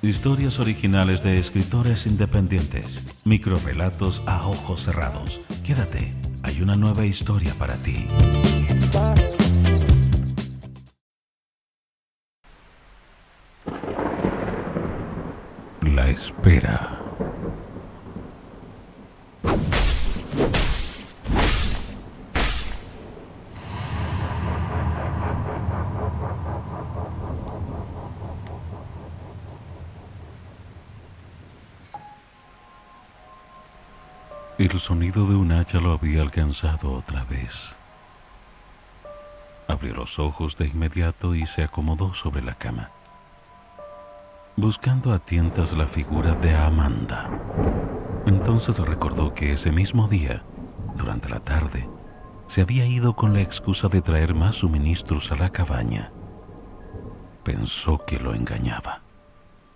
Historias originales de escritores independientes. Microrelatos a ojos cerrados. Quédate, hay una nueva historia para ti. La espera. El sonido de un hacha lo había alcanzado otra vez. Abrió los ojos de inmediato y se acomodó sobre la cama, buscando a tientas la figura de Amanda. Entonces recordó que ese mismo día, durante la tarde, se había ido con la excusa de traer más suministros a la cabaña. Pensó que lo engañaba,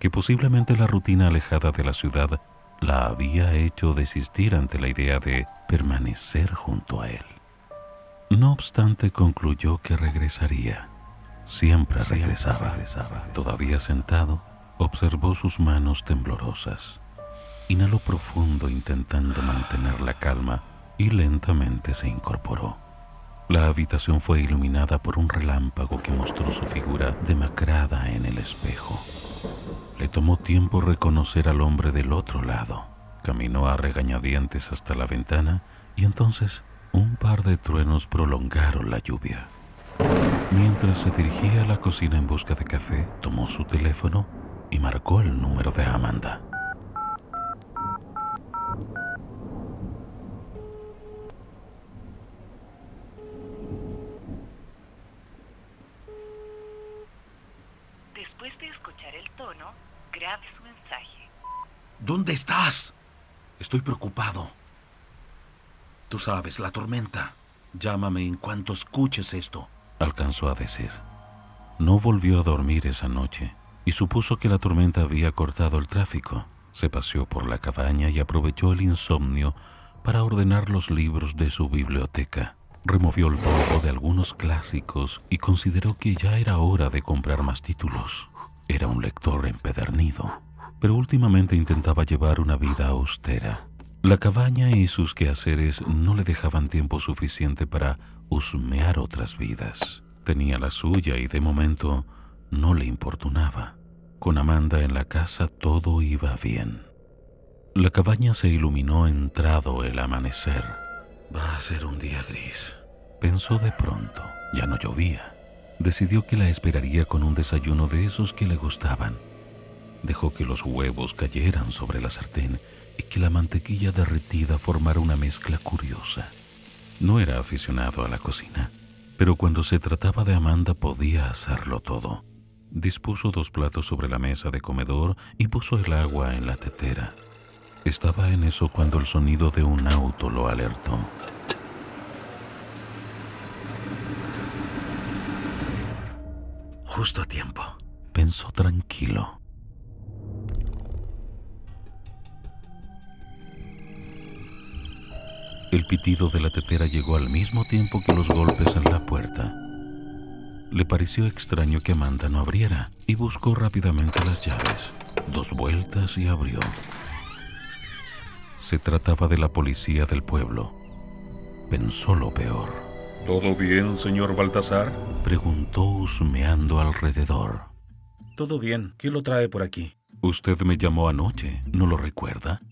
que posiblemente la rutina alejada de la ciudad la había hecho desistir ante la idea de permanecer junto a él. No obstante, concluyó que regresaría. Siempre regresaba. Todavía sentado, observó sus manos temblorosas. Inhaló profundo intentando mantener la calma y lentamente se incorporó. La habitación fue iluminada por un relámpago que mostró su figura demacrada en el espejo. Le tomó tiempo reconocer al hombre del otro lado. Caminó a regañadientes hasta la ventana y entonces un par de truenos prolongaron la lluvia. Mientras se dirigía a la cocina en busca de café, tomó su teléfono y marcó el número de Amanda. Después de escuchar el tono, grabe su mensaje. ¿Dónde estás? Estoy preocupado. Tú sabes, la tormenta. Llámame en cuanto escuches esto. Alcanzó a decir. No volvió a dormir esa noche y supuso que la tormenta había cortado el tráfico. Se paseó por la cabaña y aprovechó el insomnio para ordenar los libros de su biblioteca. Removió el polvo de algunos clásicos y consideró que ya era hora de comprar más títulos. Era un lector empedernido, pero últimamente intentaba llevar una vida austera. La cabaña y sus quehaceres no le dejaban tiempo suficiente para husmear otras vidas. Tenía la suya y de momento no le importunaba. Con Amanda en la casa todo iba bien. La cabaña se iluminó entrado el amanecer. Va a ser un día gris. Pensó de pronto. Ya no llovía. Decidió que la esperaría con un desayuno de esos que le gustaban. Dejó que los huevos cayeran sobre la sartén y que la mantequilla derretida formara una mezcla curiosa. No era aficionado a la cocina, pero cuando se trataba de Amanda podía hacerlo todo. Dispuso dos platos sobre la mesa de comedor y puso el agua en la tetera. Estaba en eso cuando el sonido de un auto lo alertó. Justo a tiempo. Pensó tranquilo. El pitido de la tetera llegó al mismo tiempo que los golpes en la puerta. Le pareció extraño que Amanda no abriera y buscó rápidamente las llaves. Dos vueltas y abrió. Se trataba de la policía del pueblo. Pensó lo peor. ¿Todo bien, señor Baltasar? Preguntó husmeando alrededor. Todo bien. ¿Quién lo trae por aquí? Usted me llamó anoche, ¿no lo recuerda?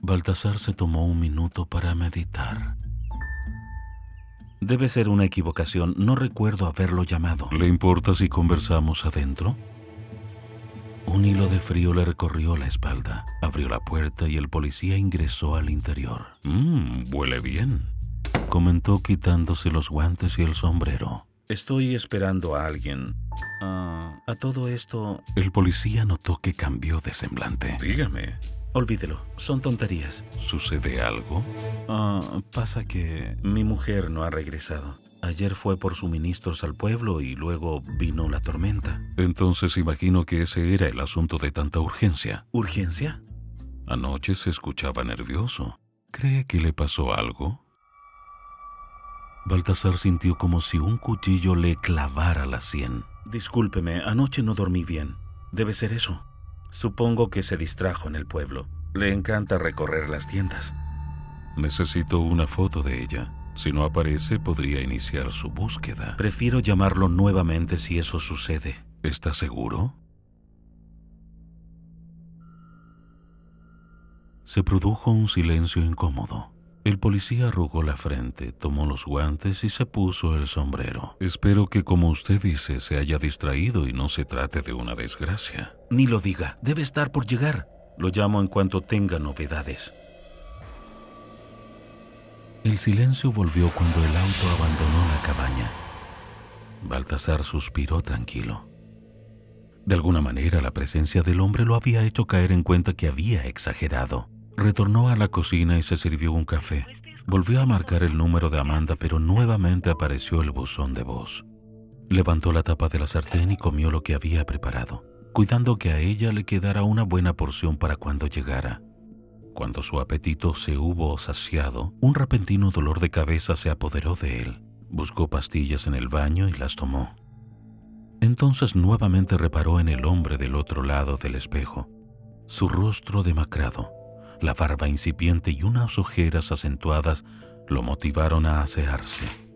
Baltasar se tomó un minuto para meditar. Debe ser una equivocación. No recuerdo haberlo llamado. ¿Le importa si conversamos adentro? Un hilo de frío le recorrió la espalda. Abrió la puerta y el policía ingresó al interior. Mmm, huele bien, comentó quitándose los guantes y el sombrero. Estoy esperando a alguien. Ah, a todo esto... El policía notó que cambió de semblante. Dígame. Olvídelo, son tonterías. ¿Sucede algo? Ah, pasa que mi mujer no ha regresado. Ayer fue por suministros al pueblo y luego vino la tormenta. Entonces imagino que ese era el asunto de tanta urgencia. ¿Urgencia? Anoche se escuchaba nervioso. ¿Cree que le pasó algo? Baltasar sintió como si un cuchillo le clavara la sien. Discúlpeme, anoche no dormí bien. Debe ser eso. Supongo que se distrajo en el pueblo. Le encanta recorrer las tiendas. Necesito una foto de ella. Si no aparece, podría iniciar su búsqueda. Prefiero llamarlo nuevamente si eso sucede. ¿Estás seguro? Se produjo un silencio incómodo. El policía arrugó la frente, tomó los guantes y se puso el sombrero. Espero que, como usted dice, se haya distraído y no se trate de una desgracia. Ni lo diga, debe estar por llegar. Lo llamo en cuanto tenga novedades. El silencio volvió cuando el auto abandonó la cabaña. Baltasar suspiró tranquilo. De alguna manera la presencia del hombre lo había hecho caer en cuenta que había exagerado. Retornó a la cocina y se sirvió un café. Volvió a marcar el número de Amanda, pero nuevamente apareció el buzón de voz. Levantó la tapa de la sartén y comió lo que había preparado, cuidando que a ella le quedara una buena porción para cuando llegara. Cuando su apetito se hubo saciado, un repentino dolor de cabeza se apoderó de él. Buscó pastillas en el baño y las tomó. Entonces nuevamente reparó en el hombre del otro lado del espejo, su rostro demacrado, la barba incipiente y unas ojeras acentuadas lo motivaron a asearse.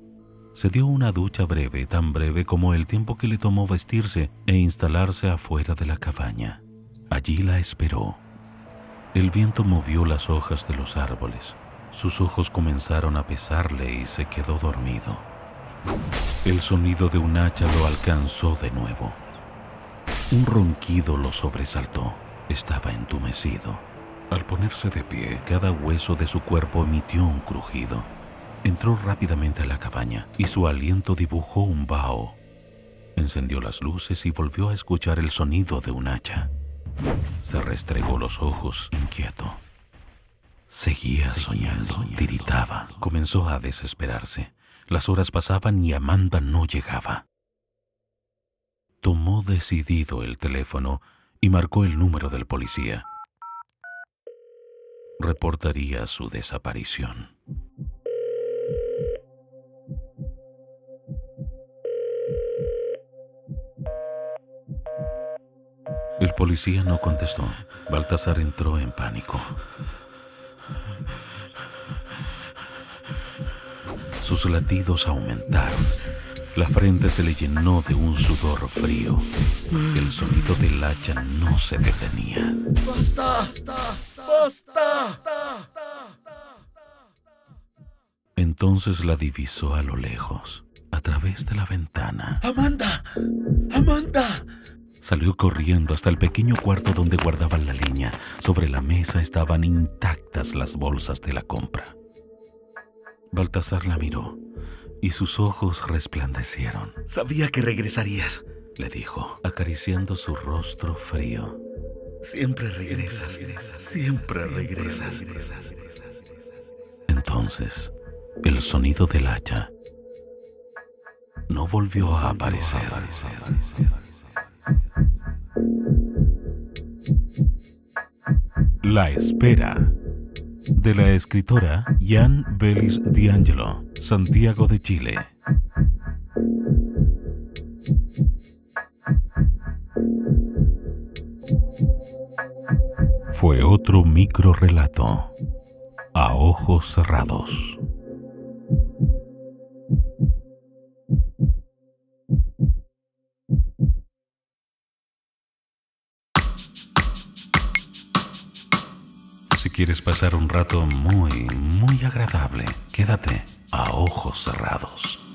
Se dio una ducha breve, tan breve como el tiempo que le tomó vestirse e instalarse afuera de la cabaña. Allí la esperó. El viento movió las hojas de los árboles. Sus ojos comenzaron a pesarle y se quedó dormido. El sonido de un hacha lo alcanzó de nuevo. Un ronquido lo sobresaltó. Estaba entumecido. Al ponerse de pie, cada hueso de su cuerpo emitió un crujido. Entró rápidamente a la cabaña y su aliento dibujó un vaho. Encendió las luces y volvió a escuchar el sonido de un hacha. Se restregó los ojos, inquieto. Seguía, soñando, tiritaba. Comenzó a desesperarse. Las horas pasaban y Amanda no llegaba. Tomó decidido el teléfono y marcó el número del policía reportaría su desaparición. El policía no contestó. Baltasar entró en pánico. Sus latidos aumentaron. La frente se le llenó de un sudor frío. El sonido del hacha no se detenía. ¡Basta! ¡Basta! Entonces la divisó a lo lejos, a través de la ventana. ¡Amanda! ¡Amanda! Salió corriendo hasta el pequeño cuarto donde guardaban la leña. Sobre la mesa estaban intactas las bolsas de la compra. Baltasar la miró y sus ojos resplandecieron. Sabía que regresarías, le dijo, acariciando su rostro frío. Siempre regresas, siempre regresas. Entonces, el sonido del hacha no volvió a aparecer. La espera de la escritora Jan Belis D'Angelo, Santiago de Chile. Fue otro micro relato a ojos cerrados. Quieres pasar un rato muy, muy agradable, quédate a ojos cerrados.